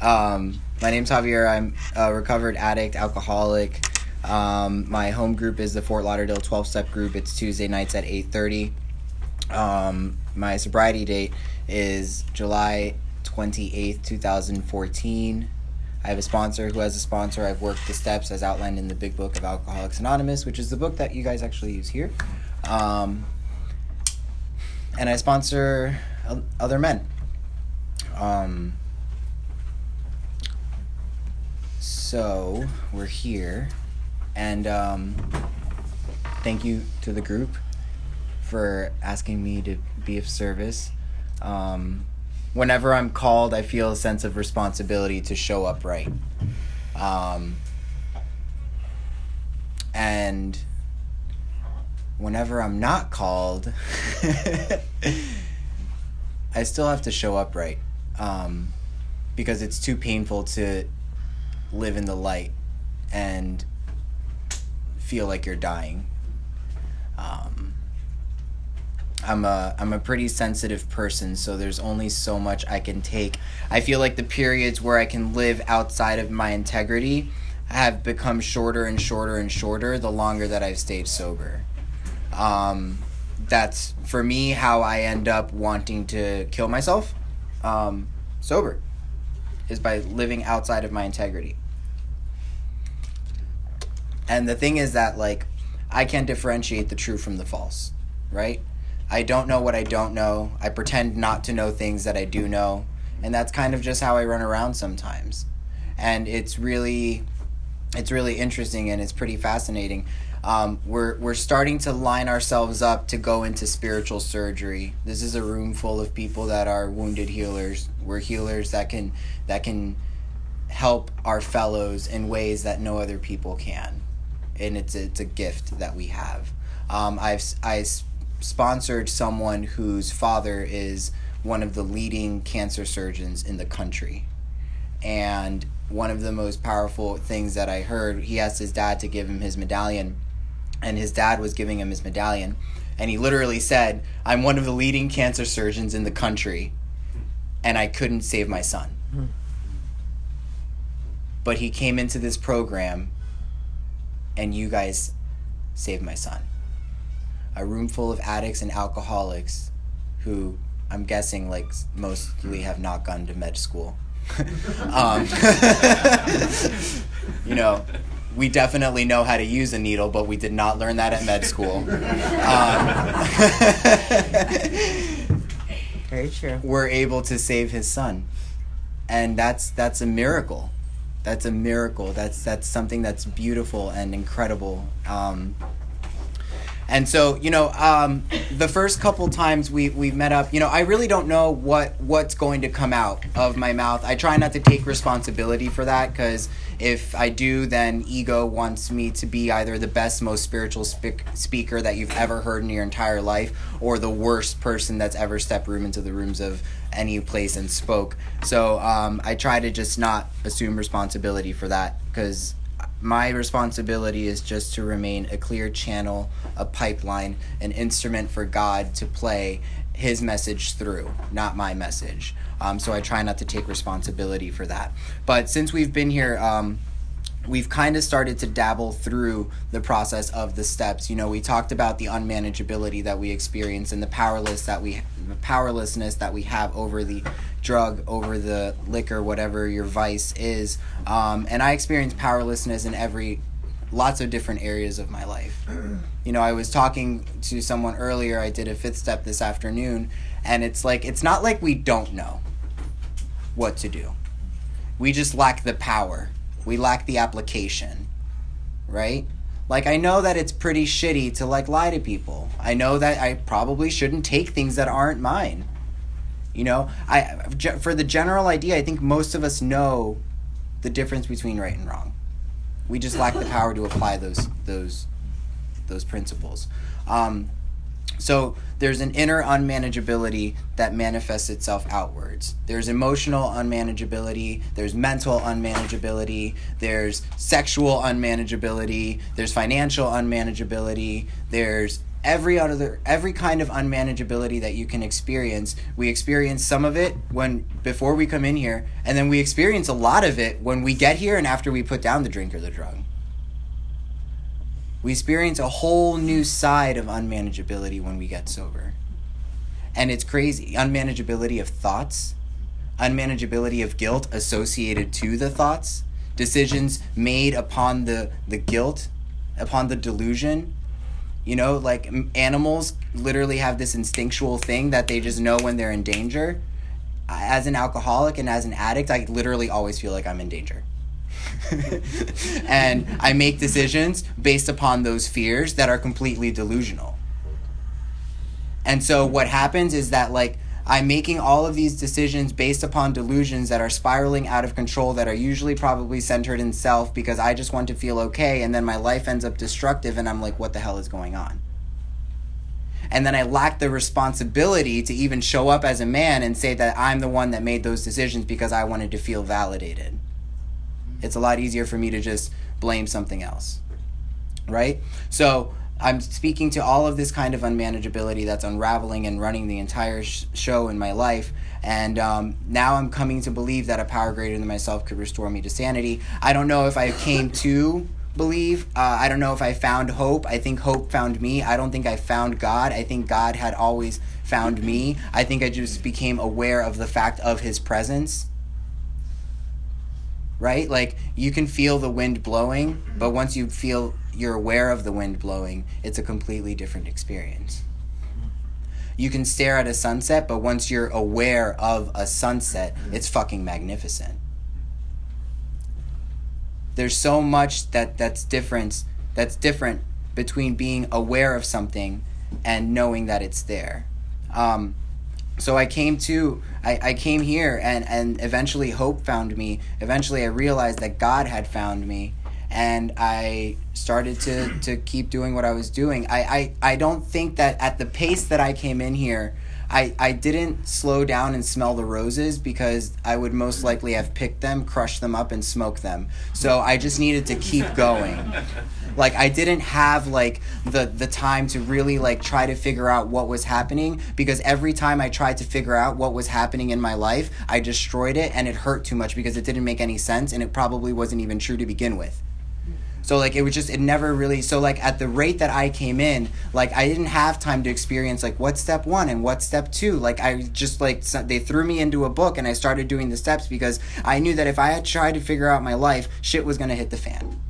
Um, my name's Javier. I'm a recovered addict, alcoholic. Um, my home group is the Fort Lauderdale 12 step group. It's Tuesday nights at 8:30. Um, my sobriety date is July 28th, 2014. I have a sponsor who has a sponsor. I've worked the steps as outlined in the Big Book of Alcoholics Anonymous, which is the book that you guys actually use here. Um, and I sponsor other men. Um, so we're here, and um, thank you to the group for asking me to be of service. Um, whenever I'm called, I feel a sense of responsibility to show up right. Um, and whenever I'm not called, I still have to show up right. Um, because it's too painful to live in the light and feel like you're dying. Um, I'm a I'm a pretty sensitive person, so there's only so much I can take. I feel like the periods where I can live outside of my integrity have become shorter and shorter and shorter the longer that I've stayed sober. Um, that's for me how I end up wanting to kill myself um, sober is by living outside of my integrity. And the thing is that like I can't differentiate the true from the false, right? I don't know what I don't know. I pretend not to know things that I do know. And that's kind of just how I run around sometimes. And it's really it's really interesting and it's pretty fascinating. Um, we're we're starting to line ourselves up to go into spiritual surgery. This is a room full of people that are wounded healers. We're healers that can that can help our fellows in ways that no other people can, and it's a, it's a gift that we have. Um, I've I sponsored someone whose father is one of the leading cancer surgeons in the country. And one of the most powerful things that I heard, he asked his dad to give him his medallion, and his dad was giving him his medallion. And he literally said, I'm one of the leading cancer surgeons in the country, and I couldn't save my son. Hmm. But he came into this program, and you guys saved my son a room full of addicts and alcoholics who I'm guessing like mostly have not gone to med school. um, you know, we definitely know how to use a needle, but we did not learn that at med school. Um, Very true. We're able to save his son, and that's that's a miracle. That's a miracle. That's that's something that's beautiful and incredible. Um, and so, you know, um, the first couple times we we've met up, you know, I really don't know what what's going to come out of my mouth. I try not to take responsibility for that because if I do, then ego wants me to be either the best, most spiritual spe- speaker that you've ever heard in your entire life, or the worst person that's ever stepped room into the rooms of any place and spoke. So um, I try to just not assume responsibility for that because my responsibility is just to remain a clear channel, a pipeline, an instrument for God to play his message through, not my message. Um, so I try not to take responsibility for that. But since we've been here, um, we've kind of started to dabble through the process of the steps. You know, we talked about the unmanageability that we experience and the powerless that we the powerlessness that we have over the drug, over the liquor, whatever your vice is. Um, and I experience powerlessness in every lots of different areas of my life. You know, I was talking to someone earlier, I did a fifth step this afternoon, and it's like it's not like we don't know what to do. We just lack the power we lack the application, right? Like I know that it's pretty shitty to like lie to people. I know that I probably shouldn't take things that aren't mine. You know, I for the general idea, I think most of us know the difference between right and wrong. We just lack the power to apply those those those principles. Um, so there's an inner unmanageability that manifests itself outwards. There's emotional unmanageability, there's mental unmanageability, there's sexual unmanageability, there's financial unmanageability, there's every other every kind of unmanageability that you can experience we experience some of it when before we come in here and then we experience a lot of it when we get here and after we put down the drink or the drug we experience a whole new side of unmanageability when we get sober and it's crazy unmanageability of thoughts unmanageability of guilt associated to the thoughts decisions made upon the the guilt upon the delusion you know, like animals literally have this instinctual thing that they just know when they're in danger. As an alcoholic and as an addict, I literally always feel like I'm in danger. and I make decisions based upon those fears that are completely delusional. And so what happens is that like I'm making all of these decisions based upon delusions that are spiraling out of control that are usually probably centered in self because I just want to feel okay and then my life ends up destructive and I'm like what the hell is going on? And then I lack the responsibility to even show up as a man and say that I'm the one that made those decisions because I wanted to feel validated. It's a lot easier for me to just blame something else. Right? So I'm speaking to all of this kind of unmanageability that's unraveling and running the entire sh- show in my life. And um, now I'm coming to believe that a power greater than myself could restore me to sanity. I don't know if I came to believe. Uh, I don't know if I found hope. I think hope found me. I don't think I found God. I think God had always found me. I think I just became aware of the fact of his presence right? Like you can feel the wind blowing, but once you feel you're aware of the wind blowing, it's a completely different experience. You can stare at a sunset, but once you're aware of a sunset, it's fucking magnificent. There's so much that that's different that's different between being aware of something and knowing that it's there. Um, so I came to I, I came here and, and eventually hope found me. Eventually I realized that God had found me and I started to, to keep doing what I was doing. I, I, I don't think that at the pace that I came in here, I, I didn't slow down and smell the roses because I would most likely have picked them, crushed them up, and smoked them. So I just needed to keep going. Like I didn't have like the the time to really like try to figure out what was happening because every time I tried to figure out what was happening in my life, I destroyed it and it hurt too much because it didn't make any sense and it probably wasn't even true to begin with. So like it was just it never really so like at the rate that I came in, like I didn't have time to experience like what's step 1 and what's step 2. Like I just like they threw me into a book and I started doing the steps because I knew that if I had tried to figure out my life, shit was going to hit the fan.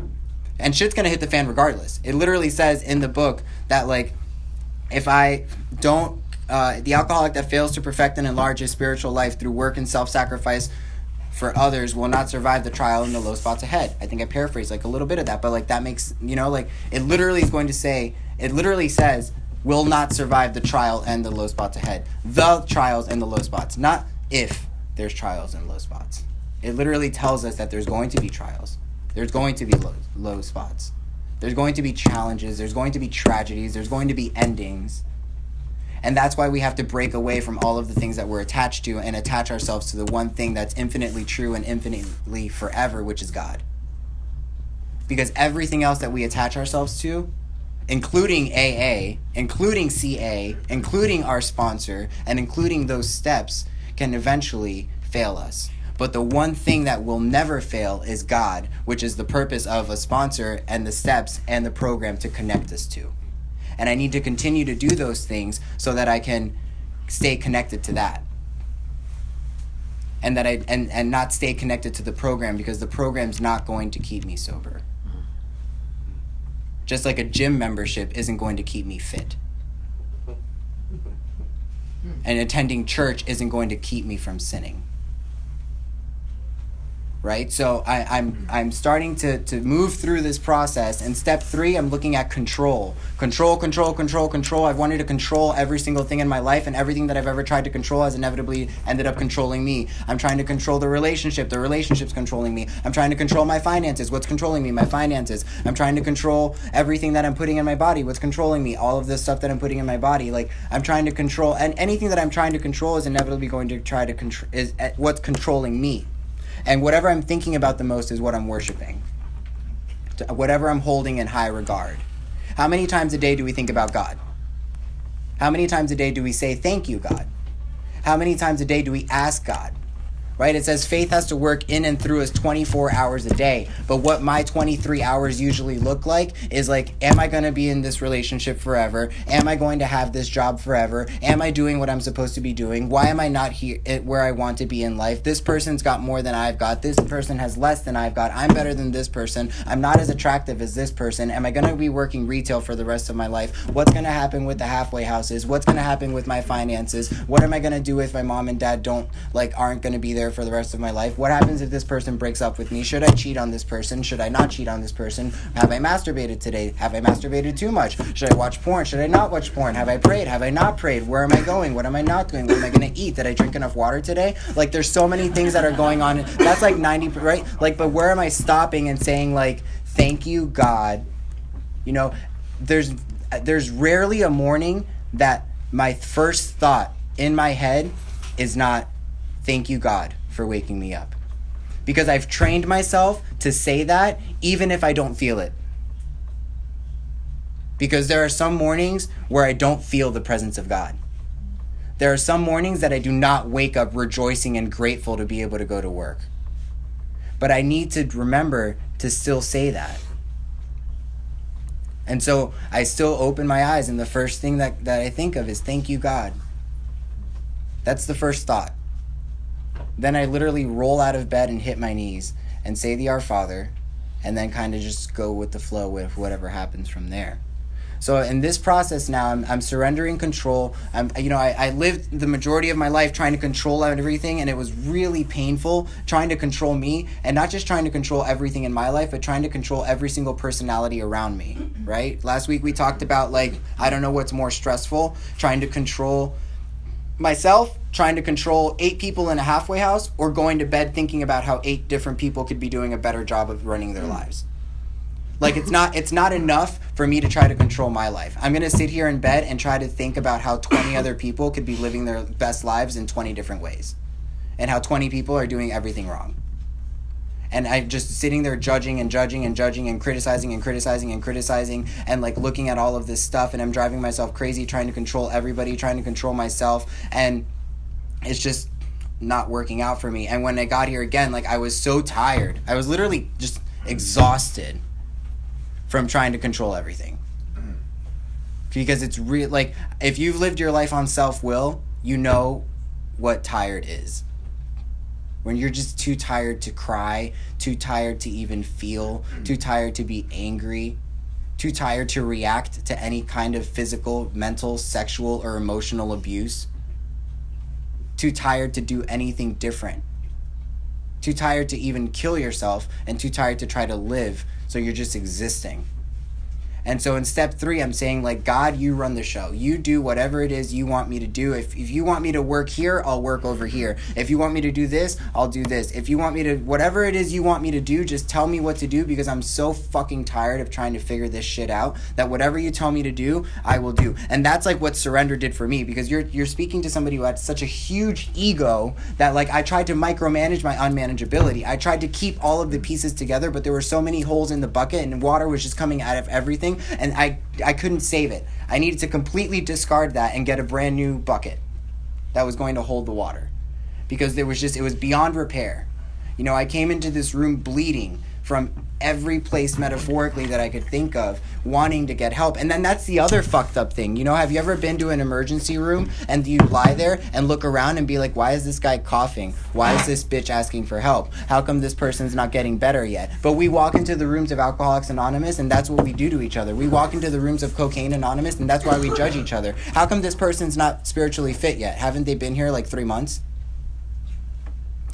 And shit's going to hit the fan regardless. It literally says in the book that like if I don't uh, the alcoholic that fails to perfect and enlarge his spiritual life through work and self-sacrifice for others will not survive the trial and the low spots ahead. I think I paraphrased like a little bit of that, but like that makes you know like it literally is going to say it literally says will not survive the trial and the low spots ahead. The trials and the low spots, not if there's trials and low spots. It literally tells us that there's going to be trials. There's going to be low, low spots. There's going to be challenges. There's going to be tragedies. There's going to be endings. And that's why we have to break away from all of the things that we're attached to and attach ourselves to the one thing that's infinitely true and infinitely forever, which is God. Because everything else that we attach ourselves to, including AA, including CA, including our sponsor, and including those steps, can eventually fail us. But the one thing that will never fail is God, which is the purpose of a sponsor and the steps and the program to connect us to and I need to continue to do those things so that I can stay connected to that. And that I and, and not stay connected to the program because the program's not going to keep me sober. Just like a gym membership isn't going to keep me fit. And attending church isn't going to keep me from sinning right? So I, am I'm, I'm starting to, to move through this process. And step three, I'm looking at control. Control, control, control, control. I've wanted to control every single thing in my life, and everything that I've ever tried to control has inevitably ended up controlling me. I'm trying to control the relationship. The relationship's controlling me. I'm trying to control my finances. What's controlling me? My finances. I'm trying to control everything that I'm putting in my body. What's controlling me? All of this stuff that I'm putting in my body. Like I'm trying to control, and anything that I'm trying to control is inevitably going to try to control is uh, what's controlling me. And whatever I'm thinking about the most is what I'm worshiping. Whatever I'm holding in high regard. How many times a day do we think about God? How many times a day do we say, Thank you, God? How many times a day do we ask God? Right? It says faith has to work in and through us 24 hours a day. But what my 23 hours usually look like is like, am I going to be in this relationship forever? Am I going to have this job forever? Am I doing what I'm supposed to be doing? Why am I not here eh, where I want to be in life? This person's got more than I've got. This person has less than I've got. I'm better than this person. I'm not as attractive as this person. Am I going to be working retail for the rest of my life? What's going to happen with the halfway houses? What's going to happen with my finances? What am I going to do if my mom and dad don't like aren't going to be there? For the rest of my life? What happens if this person breaks up with me? Should I cheat on this person? Should I not cheat on this person? Have I masturbated today? Have I masturbated too much? Should I watch porn? Should I not watch porn? Have I prayed? Have I not prayed? Where am I going? What am I not doing? What am I going to eat? Did I drink enough water today? Like, there's so many things that are going on. That's like 90, right? Like, but where am I stopping and saying, like, thank you, God? You know, there's there's rarely a morning that my first thought in my head is not thank you god for waking me up. Because I've trained myself to say that even if I don't feel it. Because there are some mornings where I don't feel the presence of God. There are some mornings that I do not wake up rejoicing and grateful to be able to go to work. But I need to remember to still say that. And so I still open my eyes, and the first thing that, that I think of is thank you, God. That's the first thought. Then I literally roll out of bed and hit my knees and say the Our Father, and then kind of just go with the flow with whatever happens from there. So in this process now, I'm, I'm surrendering control. I'm, you know, I, I lived the majority of my life trying to control everything, and it was really painful trying to control me, and not just trying to control everything in my life, but trying to control every single personality around me. Right? Last week we talked about like I don't know what's more stressful, trying to control myself trying to control eight people in a halfway house or going to bed thinking about how eight different people could be doing a better job of running their hmm. lives. Like it's not it's not enough for me to try to control my life. I'm going to sit here in bed and try to think about how 20 other people could be living their best lives in 20 different ways and how 20 people are doing everything wrong. And I'm just sitting there judging and judging and judging and criticizing and criticizing and criticizing and like looking at all of this stuff and I'm driving myself crazy trying to control everybody, trying to control myself and it's just not working out for me. And when I got here again, like I was so tired. I was literally just exhausted from trying to control everything. Because it's real like if you've lived your life on self-will, you know what tired is when you're just too tired to cry, too tired to even feel, too tired to be angry, too tired to react to any kind of physical, mental, sexual, or emotional abuse, too tired to do anything different, too tired to even kill yourself, and too tired to try to live, so you're just existing. And so in step three, I'm saying, like, God, you run the show. You do whatever it is you want me to do. If, if you want me to work here, I'll work over here. If you want me to do this, I'll do this. If you want me to, whatever it is you want me to do, just tell me what to do because I'm so fucking tired of trying to figure this shit out that whatever you tell me to do, I will do. And that's like what surrender did for me because you're, you're speaking to somebody who had such a huge ego that, like, I tried to micromanage my unmanageability. I tried to keep all of the pieces together, but there were so many holes in the bucket and water was just coming out of everything and I I couldn't save it. I needed to completely discard that and get a brand new bucket that was going to hold the water because there was just it was beyond repair. You know, I came into this room bleeding from every place metaphorically that I could think of wanting to get help. And then that's the other fucked up thing. You know, have you ever been to an emergency room and you lie there and look around and be like, why is this guy coughing? Why is this bitch asking for help? How come this person's not getting better yet? But we walk into the rooms of Alcoholics Anonymous and that's what we do to each other. We walk into the rooms of Cocaine Anonymous and that's why we judge each other. How come this person's not spiritually fit yet? Haven't they been here like three months?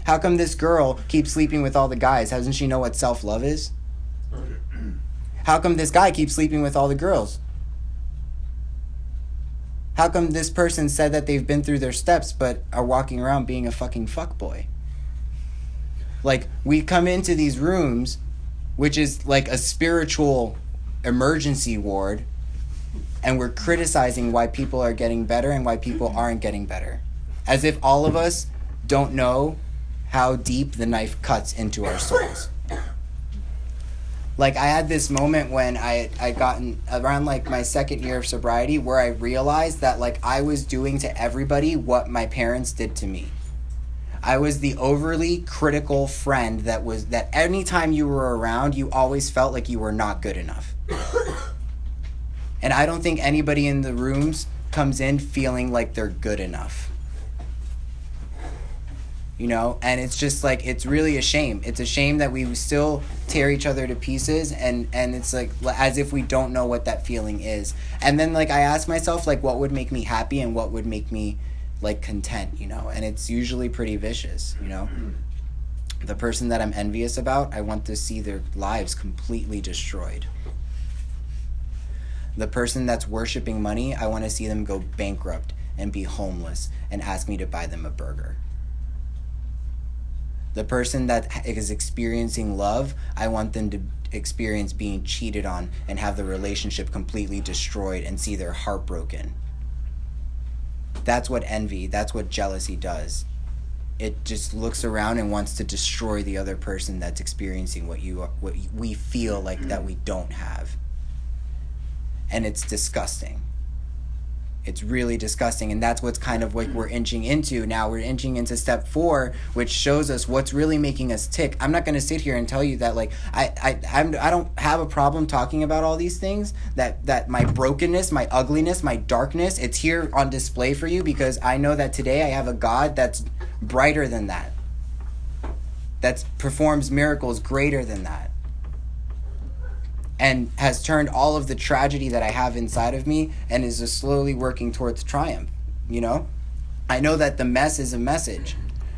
How come this girl keeps sleeping with all the guys? Doesn't she know what self love is? How come this guy keeps sleeping with all the girls? How come this person said that they've been through their steps but are walking around being a fucking fuckboy? Like, we come into these rooms, which is like a spiritual emergency ward, and we're criticizing why people are getting better and why people aren't getting better. As if all of us don't know how deep the knife cuts into our souls. like I had this moment when I I gotten around like my second year of sobriety where I realized that like I was doing to everybody what my parents did to me. I was the overly critical friend that was that anytime you were around, you always felt like you were not good enough. and I don't think anybody in the rooms comes in feeling like they're good enough you know? And it's just like it's really a shame. It's a shame that we still tear each other to pieces and and it's like as if we don't know what that feeling is. And then like i ask myself like what would make me happy and what would make me like content you know? And it's usually pretty vicious you know? The person that i'm envious about i want to see their lives completely destroyed. The person that's worshiping money i want to see them go bankrupt and be homeless and ask me to buy them a burger the person that is experiencing love, I want them to experience being cheated on and have the relationship completely destroyed and see their heart broken. That's what envy, that's what jealousy does. It just looks around and wants to destroy the other person that's experiencing what you what we feel like that we don't have. And it's disgusting. It's really disgusting. And that's what's kind of what we're inching into. Now we're inching into step four, which shows us what's really making us tick. I'm not going to sit here and tell you that, like, I, I, I'm, I don't have a problem talking about all these things, that, that my brokenness, my ugliness, my darkness, it's here on display for you because I know that today I have a God that's brighter than that, that performs miracles greater than that and has turned all of the tragedy that I have inside of me and is slowly working towards triumph. You know, I know that the mess is a message.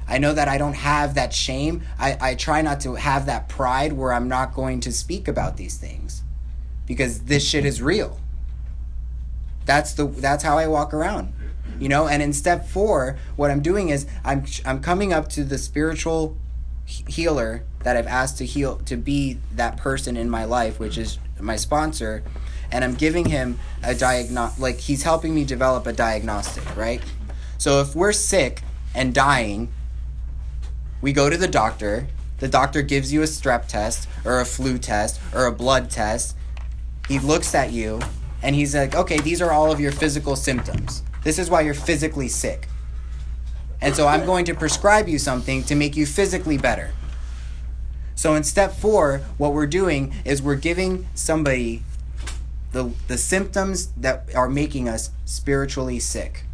I know that I don't have that shame. I, I try not to have that pride where I'm not going to speak about these things because this shit is real. That's the that's how I walk around. You know, and in step 4, what I'm doing is I'm I'm coming up to the spiritual healer that I've asked to heal to be that person in my life, which is my sponsor, and I'm giving him a diagno like he's helping me develop a diagnostic, right? So if we're sick and dying, we go to the doctor. The doctor gives you a strep test or a flu test or a blood test. He looks at you and he's like, "Okay, these are all of your physical symptoms. This is why you're physically sick." And so I'm going to prescribe you something to make you physically better. So in step four, what we're doing is we're giving somebody the, the symptoms that are making us spiritually sick.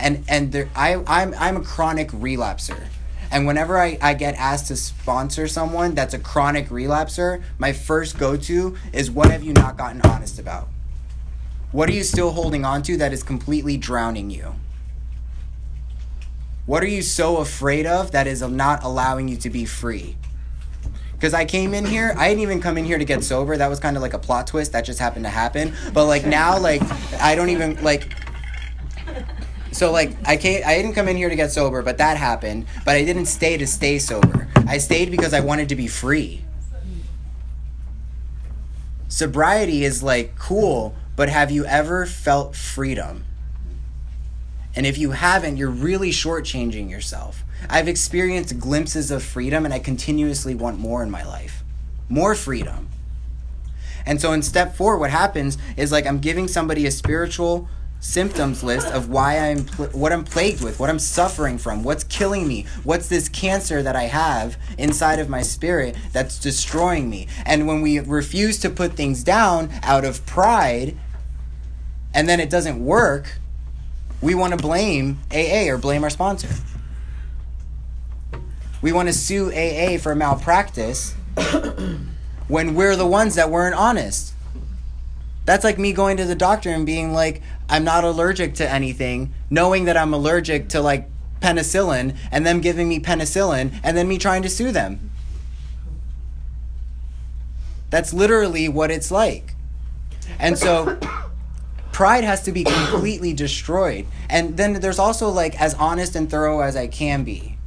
And and there, I I'm I'm a chronic relapser. And whenever I, I get asked to sponsor someone that's a chronic relapser, my first go to is what have you not gotten honest about? What are you still holding on to that is completely drowning you? What are you so afraid of that is not allowing you to be free? Because I came in here, I didn't even come in here to get sober. That was kind of like a plot twist that just happened to happen. But like now, like I don't even like. So like I can't I didn't come in here to get sober, but that happened. But I didn't stay to stay sober. I stayed because I wanted to be free. Sobriety is like cool, but have you ever felt freedom? And if you haven't, you're really shortchanging yourself. I've experienced glimpses of freedom and I continuously want more in my life. More freedom. And so in step four, what happens is like I'm giving somebody a spiritual symptoms list of why I'm pl- what I'm plagued with, what I'm suffering from, what's killing me, what's this cancer that I have inside of my spirit that's destroying me. And when we refuse to put things down out of pride and then it doesn't work, we want to blame AA or blame our sponsor. We want to sue AA for malpractice when we're the ones that weren't honest. That's like me going to the doctor and being like, I'm not allergic to anything, knowing that I'm allergic to like penicillin, and them giving me penicillin, and then me trying to sue them. That's literally what it's like. And so pride has to be completely destroyed. And then there's also like as honest and thorough as I can be.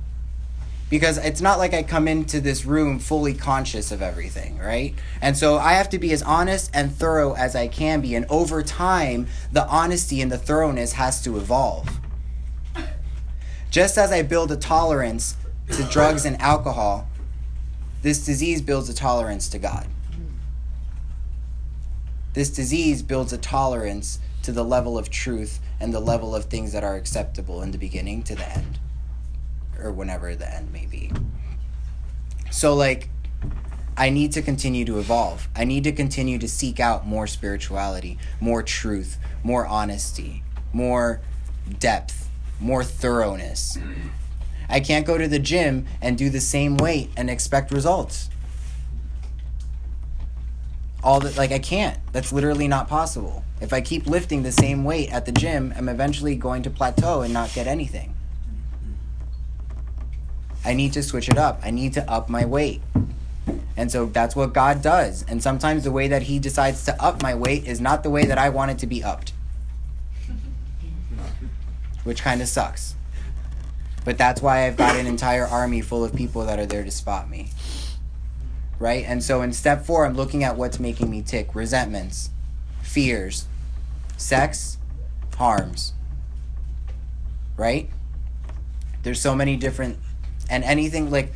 Because it's not like I come into this room fully conscious of everything, right? And so I have to be as honest and thorough as I can be. And over time, the honesty and the thoroughness has to evolve. Just as I build a tolerance to drugs and alcohol, this disease builds a tolerance to God. This disease builds a tolerance to the level of truth and the level of things that are acceptable in the beginning to the end, or whenever the end may be. So, like, I need to continue to evolve. I need to continue to seek out more spirituality, more truth, more honesty, more depth, more thoroughness. I can't go to the gym and do the same weight and expect results. All that like I can't. That's literally not possible. If I keep lifting the same weight at the gym, I'm eventually going to plateau and not get anything. I need to switch it up. I need to up my weight. And so that's what God does. And sometimes the way that He decides to up my weight is not the way that I want it to be upped, which kind of sucks. But that's why I've got an entire army full of people that are there to spot me. Right? And so in step four, I'm looking at what's making me tick resentments, fears, sex, harms. Right? There's so many different, and anything like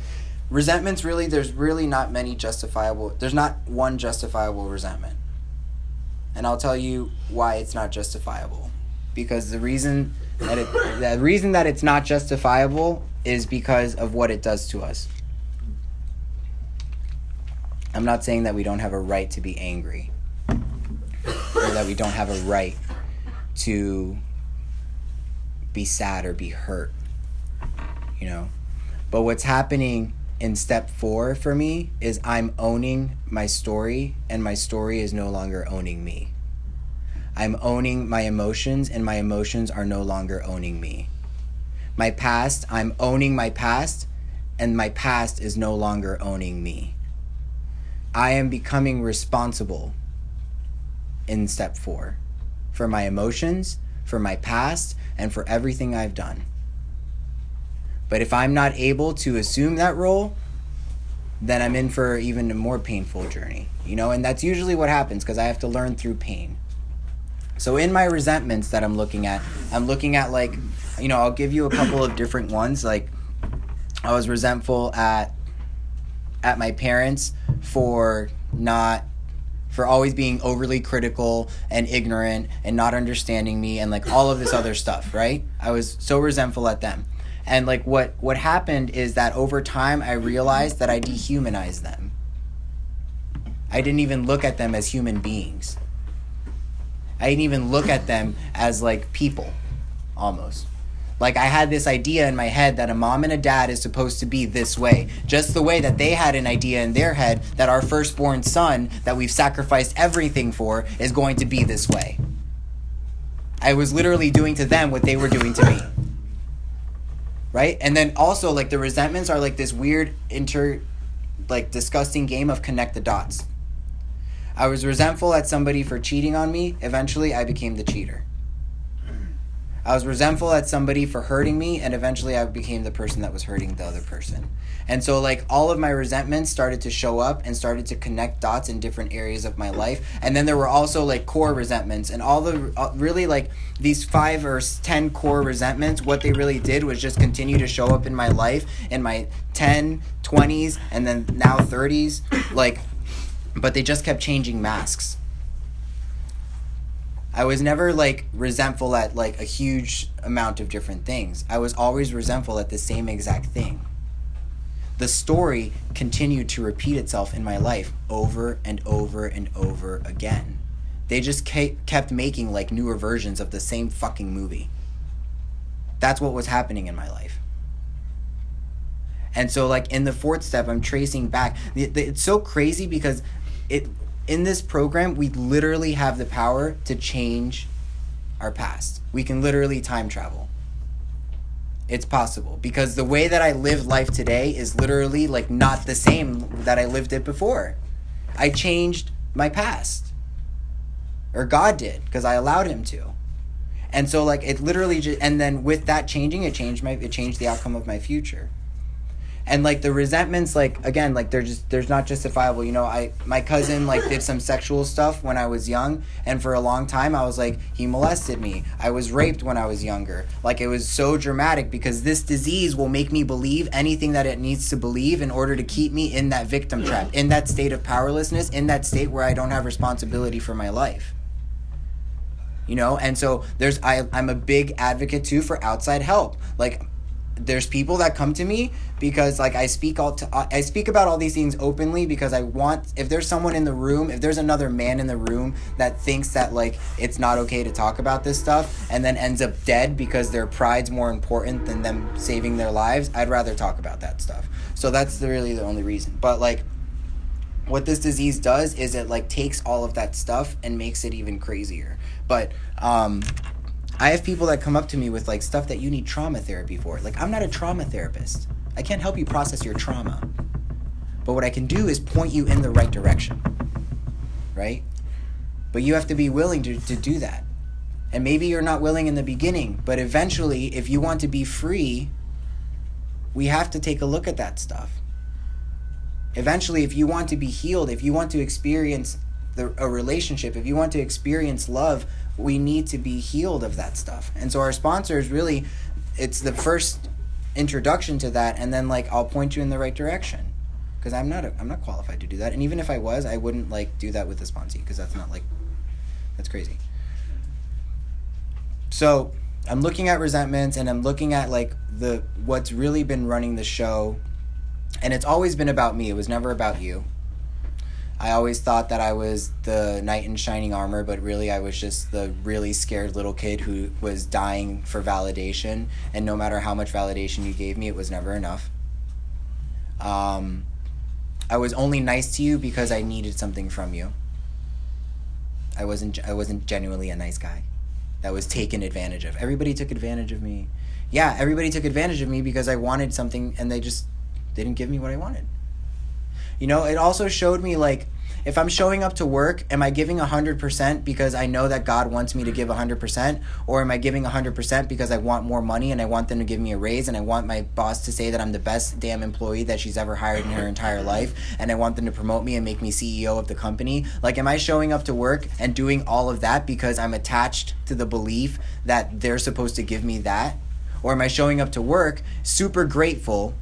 resentments really, there's really not many justifiable, there's not one justifiable resentment. And I'll tell you why it's not justifiable. Because the reason that it, the reason that it's not justifiable is because of what it does to us. I'm not saying that we don't have a right to be angry or that we don't have a right to be sad or be hurt. You know? But what's happening in step 4 for me is I'm owning my story and my story is no longer owning me. I'm owning my emotions, and my emotions are no longer owning me. My past, I'm owning my past, and my past is no longer owning me. I am becoming responsible in step four for my emotions, for my past, and for everything I've done. But if I'm not able to assume that role, then I'm in for even a more painful journey, you know, and that's usually what happens because I have to learn through pain. So in my resentments that I'm looking at, I'm looking at like, you know, I'll give you a couple of different ones. Like, I was resentful at at my parents for not for always being overly critical and ignorant and not understanding me and like all of this other stuff, right? I was so resentful at them. And like what what happened is that over time I realized that I dehumanized them. I didn't even look at them as human beings. I didn't even look at them as like people, almost. Like I had this idea in my head that a mom and a dad is supposed to be this way, just the way that they had an idea in their head that our firstborn son, that we've sacrificed everything for, is going to be this way. I was literally doing to them what they were doing to me. Right? And then also like the resentments are like this weird inter like disgusting game of connect the dots. I was resentful at somebody for cheating on me. Eventually, I became the cheater. I was resentful at somebody for hurting me, and eventually, I became the person that was hurting the other person. And so, like, all of my resentments started to show up and started to connect dots in different areas of my life. And then there were also, like, core resentments. And all the uh, really, like, these five or 10 core resentments, what they really did was just continue to show up in my life in my 10, 20s, and then now 30s. Like, but they just kept changing masks. I was never like resentful at like a huge amount of different things. I was always resentful at the same exact thing. The story continued to repeat itself in my life over and over and over again. They just kept making like newer versions of the same fucking movie. That's what was happening in my life. And so, like in the fourth step, I'm tracing back. It's so crazy because it in this program we literally have the power to change our past. We can literally time travel. It's possible because the way that I live life today is literally like not the same that I lived it before. I changed my past. Or God did because I allowed him to. And so like it literally just and then with that changing it changed my it changed the outcome of my future. And like the resentments like again like they're just there's not justifiable. You know i my cousin like did some sexual stuff when i was young and for a long time i was like he molested me. I was raped when i was younger. Like it was so dramatic because this disease will make me believe anything that it needs to believe in order to keep me in that victim trap in that state of powerlessness in that state where i don't have responsibility for my life. You know and so there's I, i'm a big advocate too for outside help. Like there's people that come to me because like I speak all to, I speak about all these things openly because I want if there's someone in the room if there's another man in the room that thinks that like it's not okay to talk about this stuff and then ends up dead because their pride's more important than them saving their lives I'd rather talk about that stuff. So that's the, really the only reason. But like what this disease does is it like takes all of that stuff and makes it even crazier. But um I have people that come up to me with like stuff that you need trauma therapy for. Like I'm not a trauma therapist. I can't help you process your trauma. But what I can do is point you in the right direction. Right? But you have to be willing to, to do that. And maybe you're not willing in the beginning, but eventually, if you want to be free, we have to take a look at that stuff. Eventually, if you want to be healed, if you want to experience the, a relationship, if you want to experience love, we need to be healed of that stuff. And so our sponsors really it's the first introduction to that and then like I'll point you in the right direction because I'm not a, I'm not qualified to do that. And even if I was, I wouldn't like do that with the sponsee because that's not like that's crazy. So, I'm looking at resentments and I'm looking at like the what's really been running the show and it's always been about me. It was never about you. I always thought that I was the knight in shining armor, but really I was just the really scared little kid who was dying for validation. And no matter how much validation you gave me, it was never enough. Um, I was only nice to you because I needed something from you. I wasn't. I wasn't genuinely a nice guy. That was taken advantage of. Everybody took advantage of me. Yeah, everybody took advantage of me because I wanted something, and they just didn't give me what I wanted. You know, it also showed me like if I'm showing up to work, am I giving 100% because I know that God wants me to give 100%? Or am I giving 100% because I want more money and I want them to give me a raise and I want my boss to say that I'm the best damn employee that she's ever hired in her entire life and I want them to promote me and make me CEO of the company? Like, am I showing up to work and doing all of that because I'm attached to the belief that they're supposed to give me that? Or am I showing up to work super grateful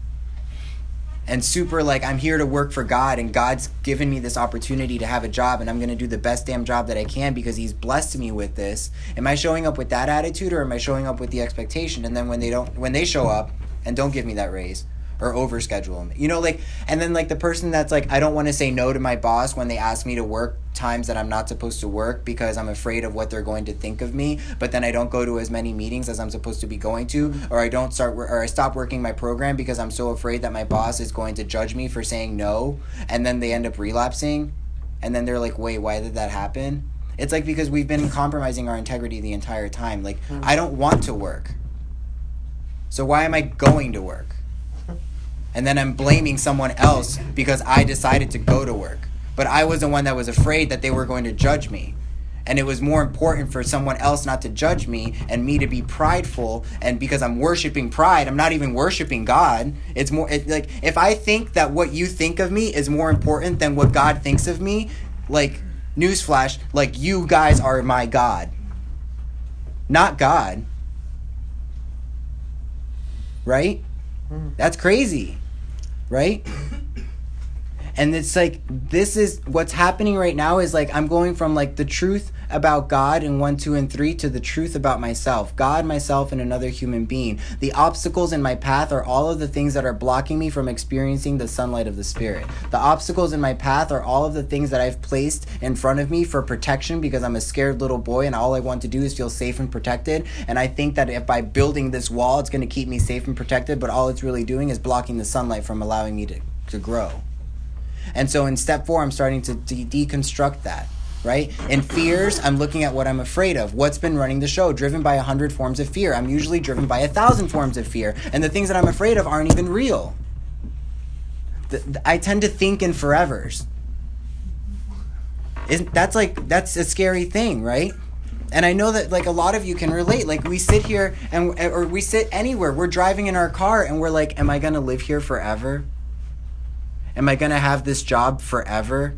and super like I'm here to work for God and God's given me this opportunity to have a job and I'm going to do the best damn job that I can because he's blessed me with this. Am I showing up with that attitude or am I showing up with the expectation and then when they don't when they show up and don't give me that raise, or overschedule them. You know, like, and then like the person that's like, I don't want to say no to my boss when they ask me to work times that I'm not supposed to work because I'm afraid of what they're going to think of me. But then I don't go to as many meetings as I'm supposed to be going to, or I don't start, or I stop working my program because I'm so afraid that my boss is going to judge me for saying no. And then they end up relapsing. And then they're like, wait, why did that happen? It's like because we've been compromising our integrity the entire time. Like, mm-hmm. I don't want to work. So why am I going to work? And then I'm blaming someone else because I decided to go to work. But I was the one that was afraid that they were going to judge me. And it was more important for someone else not to judge me and me to be prideful. And because I'm worshiping pride, I'm not even worshiping God. It's more it, like if I think that what you think of me is more important than what God thinks of me, like, newsflash, like, you guys are my God, not God. Right? Hmm. That's crazy right? and it's like this is what's happening right now is like i'm going from like the truth about god in 1 2 and 3 to the truth about myself god myself and another human being. The obstacles in my path are all of the things that are blocking me from experiencing the sunlight of the spirit. The obstacles in my path are all of the things that i've placed in front of me for protection because i'm a scared little boy and all i want to do is feel safe and protected. And i think that if by building this wall it's going to keep me safe and protected but all it's really doing is blocking the sunlight from allowing me to, to grow. And so in step four, I'm starting to de- deconstruct that right? And fears, I'm looking at what I'm afraid of. What's been running the show? Driven by a hundred forms of fear. I'm usually driven by a thousand forms of fear. And the things that I'm afraid of aren't even real. The, the, I tend to think in forevers. Isn't, that's like, that's a scary thing, right? and I know that like a lot of you can relate. Like we sit here and or we sit anywhere. We're driving in our car and we're like, am I going to live here forever? Am I going to have this job forever?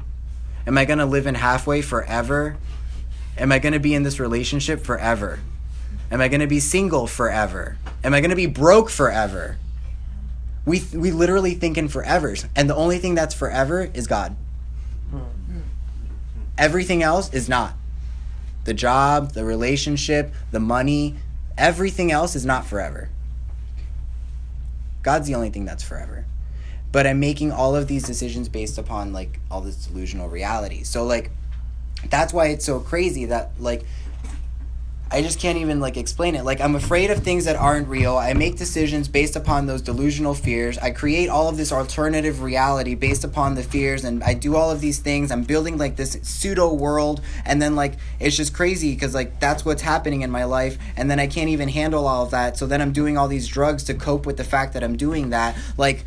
Am I going to live in halfway forever? Am I going to be in this relationship forever? Am I going to be single forever? Am I going to be broke forever? We we literally think in forevers, and the only thing that's forever is God. Everything else is not. The job, the relationship, the money, everything else is not forever. God's the only thing that's forever. But I'm making all of these decisions based upon like all this delusional reality. So like that's why it's so crazy that like I just can't even like explain it. Like I'm afraid of things that aren't real. I make decisions based upon those delusional fears. I create all of this alternative reality based upon the fears and I do all of these things. I'm building like this pseudo world and then like it's just crazy cuz like that's what's happening in my life and then I can't even handle all of that. So then I'm doing all these drugs to cope with the fact that I'm doing that. Like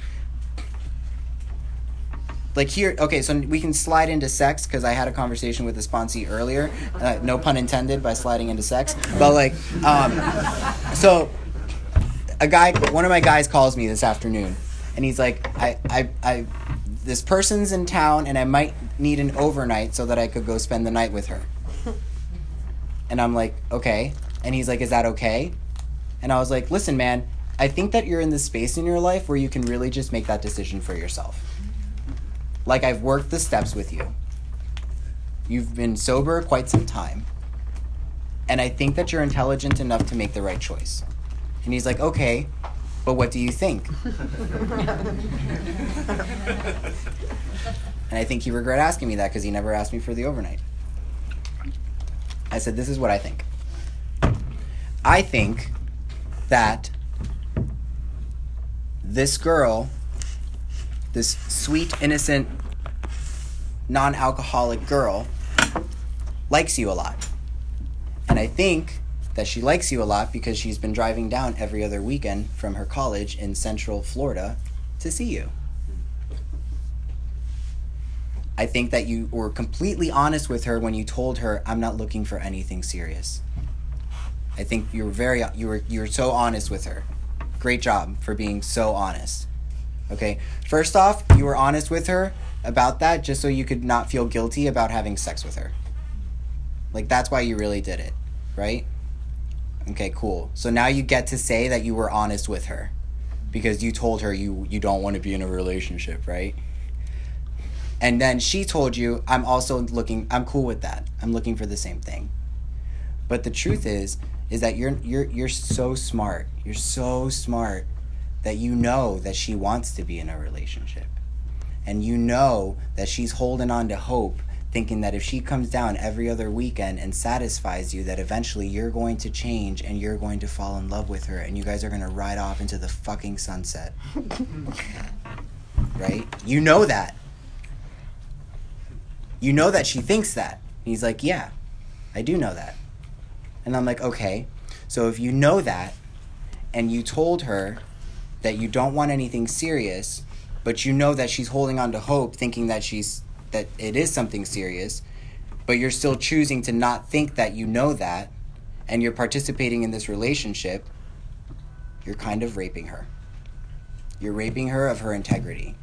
like here okay so we can slide into sex because i had a conversation with the sponsee earlier uh, no pun intended by sliding into sex but like um, so a guy one of my guys calls me this afternoon and he's like i i, I this person's in town and i might need an overnight so that i could go spend the night with her. And i'm like okay. And he's like is that okay? And i was like listen man i think that you're in this space in your life where you can really just make that decision for yourself like I've worked the steps with you. You've been sober quite some time. And I think that you're intelligent enough to make the right choice. And he's like, okay, but what do you think? and I think he regret asking me that because he never asked me for the overnight. I said, this is what I think. I think that this girl, this sweet, innocent non alcoholic girl likes you a lot. And I think that she likes you a lot because she's been driving down every other weekend from her college in central Florida to see you. I think that you were completely honest with her when you told her I'm not looking for anything serious. I think you were very you were you were so honest with her. Great job for being so honest. Okay. First off, you were honest with her about that just so you could not feel guilty about having sex with her. Like that's why you really did it, right? Okay, cool. So now you get to say that you were honest with her because you told her you you don't want to be in a relationship, right? And then she told you, I'm also looking I'm cool with that. I'm looking for the same thing. But the truth is is that you're you're you're so smart. You're so smart that you know that she wants to be in a relationship. And you know that she's holding on to hope thinking that if she comes down every other weekend and satisfies you that eventually you're going to change and you're going to fall in love with her and you guys are going to ride off into the fucking sunset. Right? You know that. You know that she thinks that. He's like yeah i do know that. And i'm like okay. So if you know that and you told her that you don't want anything serious but you know that she's holding on to hope thinking that she's that it is something serious but you're still choosing to not think that you know that and you're participating in this relationship you're kind of raping her. You're raping her of her integrity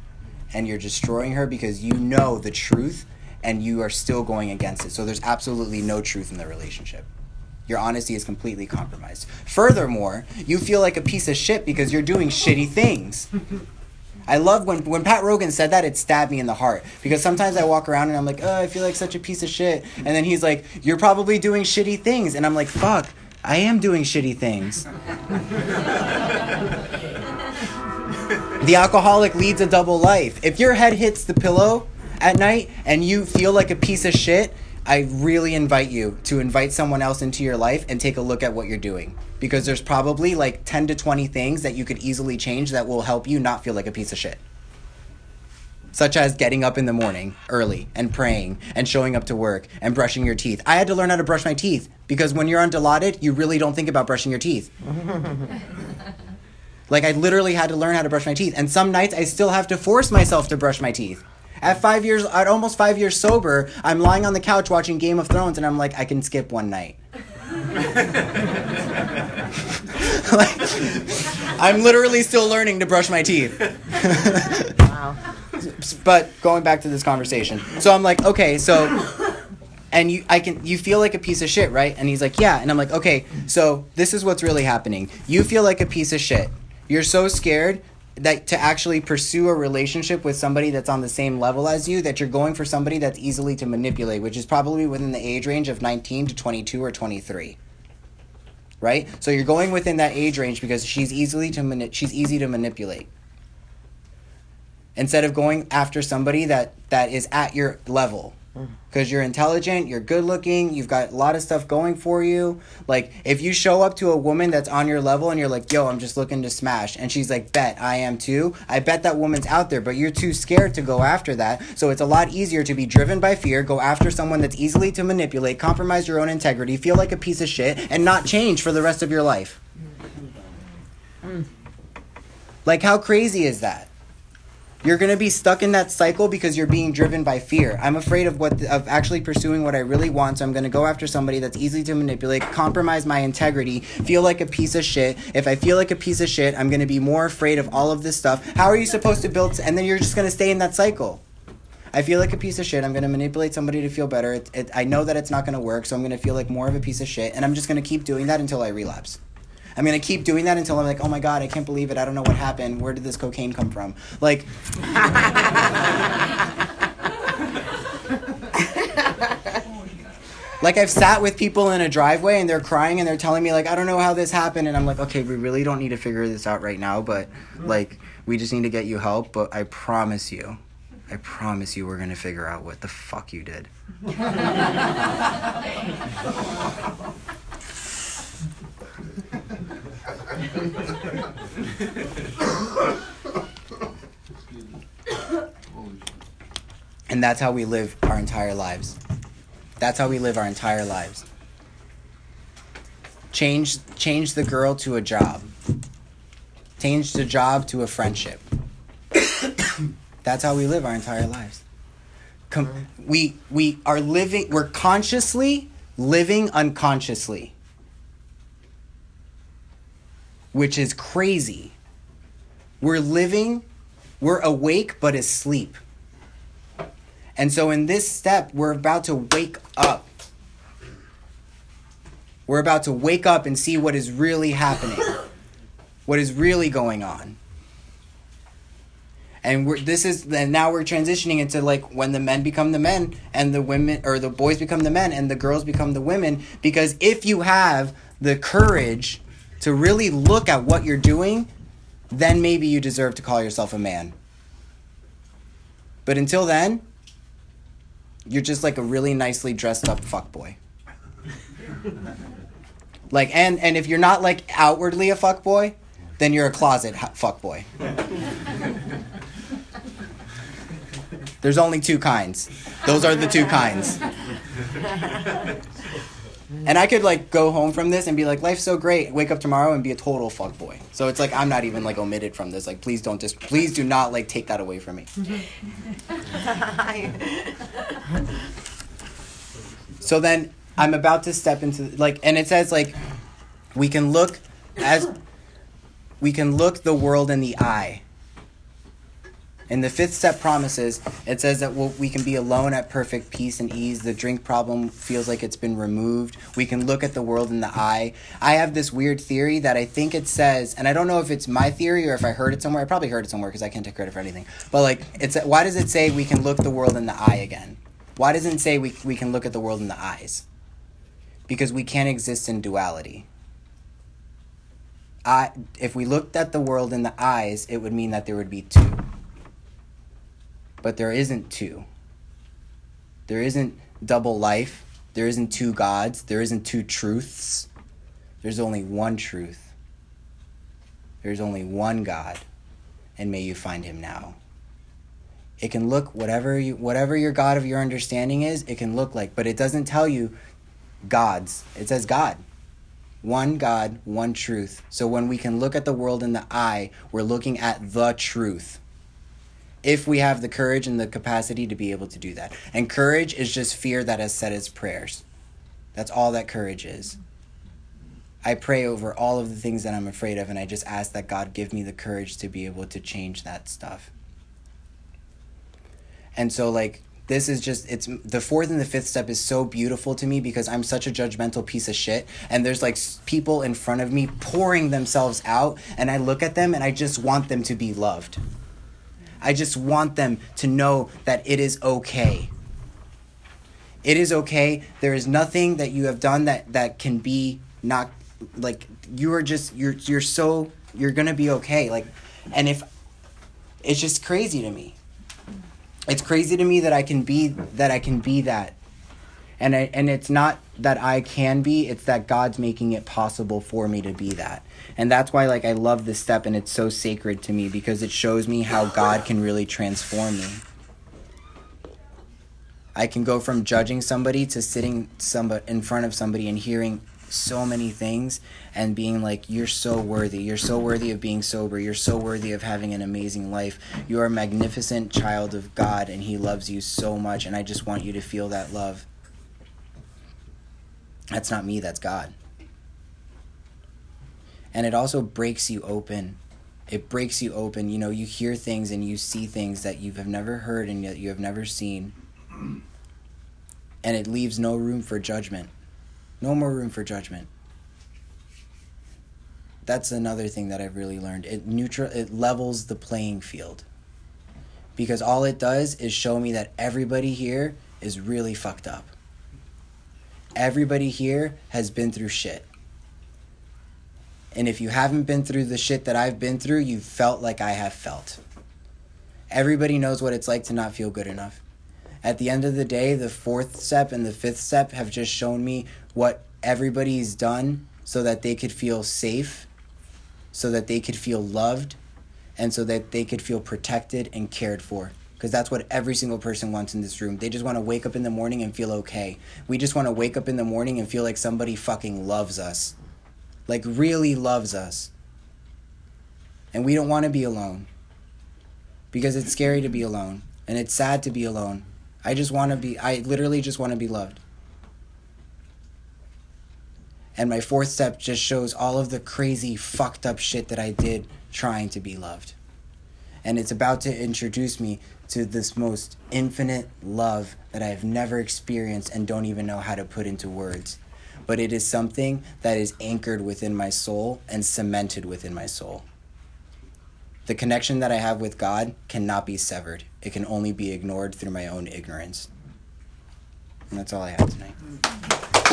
and you're destroying her because you know the truth and you are still going against it. So there's absolutely no truth in the relationship your honesty is completely compromised. Furthermore, you feel like a piece of shit because you're doing shitty things. I love when when Pat Rogan said that, it stabbed me in the heart because sometimes I walk around and I'm like, oh, I feel like such a piece of shit, and then he's like, you're probably doing shitty things, and I'm like, fuck, I am doing shitty things. the alcoholic leads a double life. If your head hits the pillow at night and you feel like a piece of shit, I really invite you to invite someone else into your life and take a look at what you're doing. Because there's probably like 10 to 20 things that you could easily change that will help you not feel like a piece of shit. Such as getting up in the morning early and praying and showing up to work and brushing your teeth. I had to learn how to brush my teeth because when you're on Dilaudid, you really don't think about brushing your teeth. like, I literally had to learn how to brush my teeth. And some nights I still have to force myself to brush my teeth. At five years, at almost five years sober, I'm lying on the couch watching Game of Thrones, and I'm like, I can skip one night. like, I'm literally still learning to brush my teeth. wow. But going back to this conversation. So I'm like, okay, so and you I can you feel like a piece of shit, right? And he's like, "Yeah." And I'm like, "Okay, so this is what's really happening. You feel like a piece of shit. You're so scared that to actually pursue a relationship with somebody that's on the same level as you that you're going for somebody that's easily to manipulate, which is probably within the age range of 19 to 22 or 23." Right? So you're going within that age range because she's easily to mani- she's easy to manipulate. Instead of going after somebody that that is at your level because you're intelligent, you're good looking, you've got a lot of stuff going for you. Like, if you show up to a woman that's on your level and you're like, yo, I'm just looking to smash, and she's like, bet, I am too, I bet that woman's out there, but you're too scared to go after that. So it's a lot easier to be driven by fear, go after someone that's easily to manipulate, compromise your own integrity, feel like a piece of shit, and not change for the rest of your life. Mm. Like, how crazy is that? You're going to be stuck in that cycle because you're being driven by fear. I'm afraid of what of actually pursuing what I really want, so I'm going to go after somebody that's easy to manipulate, compromise my integrity, feel like a piece of shit. If I feel like a piece of shit, I'm going to be more afraid of all of this stuff. How are you supposed to build and then you're just going to stay in that cycle? I feel like a piece of shit. I'm going to manipulate somebody to feel better. It, it, I know that it's not going to work, so I'm going to feel like more of a piece of shit, and I'm just going to keep doing that until I relapse. I'm gonna keep doing that until I'm like, oh my god, I can't believe it. I don't know what happened. Where did this cocaine come from? Like. like I've sat with people in a driveway and they're crying and they're telling me like I don't know how this happened and I'm like okay we really don't need to figure this out right now but like we just need to get you help but I promise you I promise you we're going to figure out what the fuck you did. and that's how we live our entire lives. That's how we live our entire lives. Change change the girl to a job. Change the job to a friendship. that's how we live our entire lives. Com- we we are living we're consciously living unconsciously which is crazy. We're living, we're awake but asleep. And so in this step, we're about to wake up. We're about to wake up and see what is really happening, what is really going on. And we're, this is and now we're transitioning into like when the men become the men and the women or the boys become the men and the girls become the women because if you have the courage to really look at what you're doing, then maybe you deserve to call yourself a man. But until then, you're just like a really nicely dressed up fuck boy. like and and if you're not like outwardly a fuck boy, then you're a closet fuck boy. There's only two kinds. Those are the two kinds. And I could like go home from this and be like, life's so great. Wake up tomorrow and be a total fuck boy. So it's like I'm not even like omitted from this. Like please don't just please do not like take that away from me. so then I'm about to step into like and it says like we can look as we can look the world in the eye in the fifth step promises, it says that we'll, we can be alone at perfect peace and ease. The drink problem feels like it's been removed. We can look at the world in the eye. I have this weird theory that I think it says, and I don't know if it's my theory or if I heard it somewhere. I probably heard it somewhere because I can't take credit for anything. But like, it's why does it say we can look the world in the eye again? Why doesn't it say we, we can look at the world in the eyes? Because we can't exist in duality. I, if we looked at the world in the eyes, it would mean that there would be two but there isn't two. There isn't double life. There isn't two gods. There isn't two truths. There's only one truth. There's only one God, and may you find him now. It can look whatever you whatever your God of your understanding is, it can look like, but it doesn't tell you gods. It says God. One God, one truth. So when we can look at the world in the eye, we're looking at the truth if we have the courage and the capacity to be able to do that. And courage is just fear that has said its prayers. That's all that courage is. I pray over all of the things that I'm afraid of, and I just ask that God give me the courage to be able to change that stuff. And so, like, this is just it's the fourth and the fifth step is so beautiful to me because I'm such a judgmental piece of shit and there's like people in front of me pouring themselves out and I look at them and I just want them to be loved. I just want them to know that it is okay. It is okay. There is nothing that you have done that that can be not like you are just you're you're so you're going to be okay like and if it's just crazy to me it's crazy to me that I can be that I can be that. And I, and it's not that I can be, it's that God's making it possible for me to be that. And that's why like I love this step and it's so sacred to me because it shows me how God can really transform me. I can go from judging somebody to sitting somebody in front of somebody and hearing so many things and being like you're so worthy you're so worthy of being sober you're so worthy of having an amazing life you're a magnificent child of god and he loves you so much and i just want you to feel that love that's not me that's god and it also breaks you open it breaks you open you know you hear things and you see things that you have never heard and yet you have never seen and it leaves no room for judgment no more room for judgment. That's another thing that I've really learned. It neutral it levels the playing field. Because all it does is show me that everybody here is really fucked up. Everybody here has been through shit. And if you haven't been through the shit that I've been through, you've felt like I have felt. Everybody knows what it's like to not feel good enough. At the end of the day, the fourth step and the fifth step have just shown me what everybody's done so that they could feel safe, so that they could feel loved, and so that they could feel protected and cared for. Because that's what every single person wants in this room. They just want to wake up in the morning and feel okay. We just want to wake up in the morning and feel like somebody fucking loves us. Like, really loves us. And we don't want to be alone. Because it's scary to be alone. And it's sad to be alone. I just want to be, I literally just want to be loved. And my fourth step just shows all of the crazy, fucked up shit that I did trying to be loved. And it's about to introduce me to this most infinite love that I have never experienced and don't even know how to put into words. But it is something that is anchored within my soul and cemented within my soul. The connection that I have with God cannot be severed, it can only be ignored through my own ignorance. And that's all I have tonight.